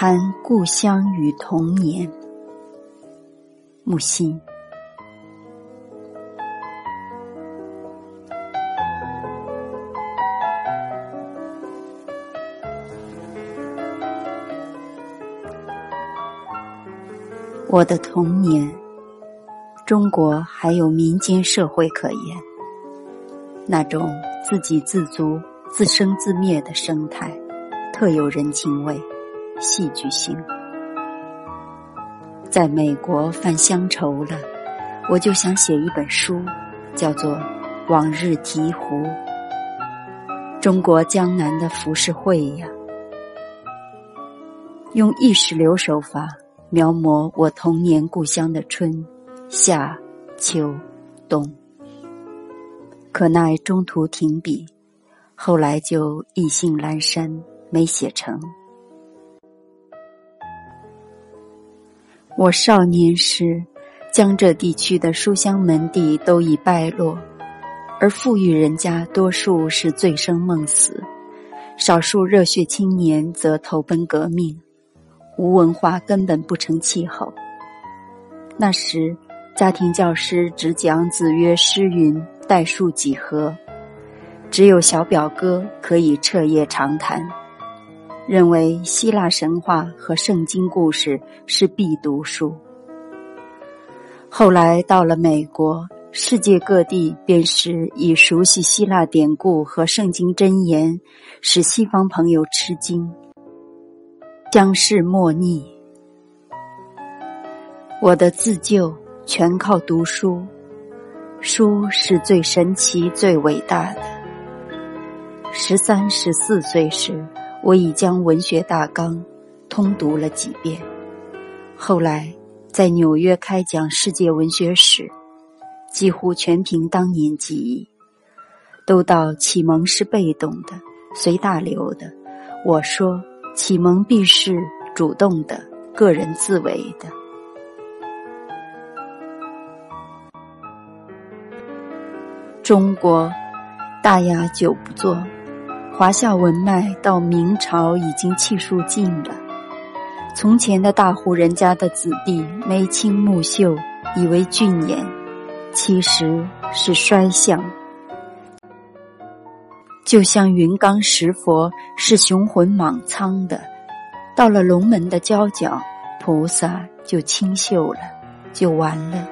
谈故乡与童年，木心。我的童年，中国还有民间社会可言，那种自给自足、自生自灭的生态，特有人情味。戏剧性，在美国犯乡愁了，我就想写一本书，叫做《往日醍醐》。中国江南的浮世绘呀，用意识流手法描摹我童年故乡的春、夏、秋、冬。可奈中途停笔，后来就意兴阑珊，没写成。我少年时，江浙地区的书香门第都已败落，而富裕人家多数是醉生梦死，少数热血青年则投奔革命，无文化根本不成气候。那时，家庭教师只讲子曰诗云，代数几何，只有小表哥可以彻夜长谈。认为希腊神话和圣经故事是必读书。后来到了美国，世界各地便是以熟悉希腊典故和圣经箴言，使西方朋友吃惊，相视莫逆。我的自救全靠读书，书是最神奇、最伟大的。十三、十四岁时。我已将文学大纲通读了几遍，后来在纽约开讲世界文学史，几乎全凭当年记忆。都道启蒙是被动的、随大流的，我说启蒙必是主动的、个人自为的。中国大雅久不作。华夏文脉到明朝已经气数尽了。从前的大户人家的子弟眉清目秀，以为俊颜，其实是衰相。就像云冈石佛是雄浑莽苍的，到了龙门的交角，菩萨就清秀了，就完了。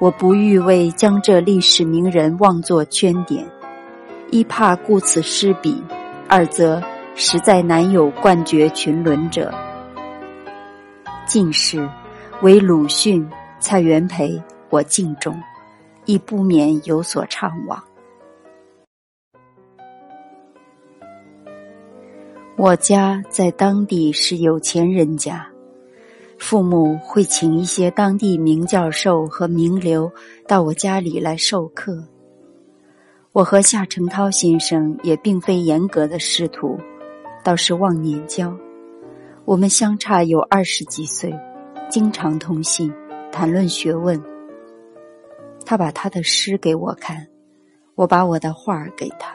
我不欲为江浙历史名人妄作圈点。一怕顾此失彼，二则实在难有冠绝群伦者。进士为鲁迅、蔡元培，我敬重，亦不免有所怅惘。我家在当地是有钱人家，父母会请一些当地名教授和名流到我家里来授课。我和夏承焘先生也并非严格的师徒，倒是忘年交。我们相差有二十几岁，经常通信，谈论学问。他把他的诗给我看，我把我的画给他。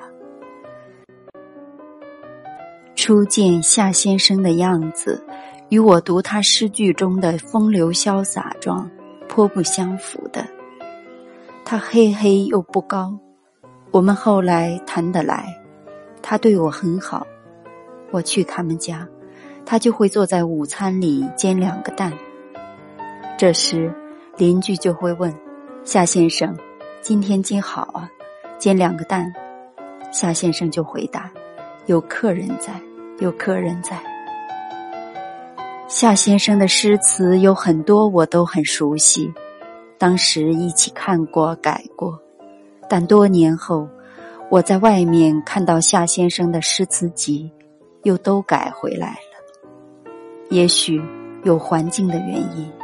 初见夏先生的样子，与我读他诗句中的风流潇洒状颇不相符的。他黑黑又不高。我们后来谈得来，他对我很好。我去他们家，他就会坐在午餐里煎两个蛋。这时邻居就会问：“夏先生，今天煎好啊？煎两个蛋。”夏先生就回答：“有客人在，有客人在。”夏先生的诗词有很多我都很熟悉，当时一起看过改过。但多年后，我在外面看到夏先生的诗词集，又都改回来了。也许有环境的原因。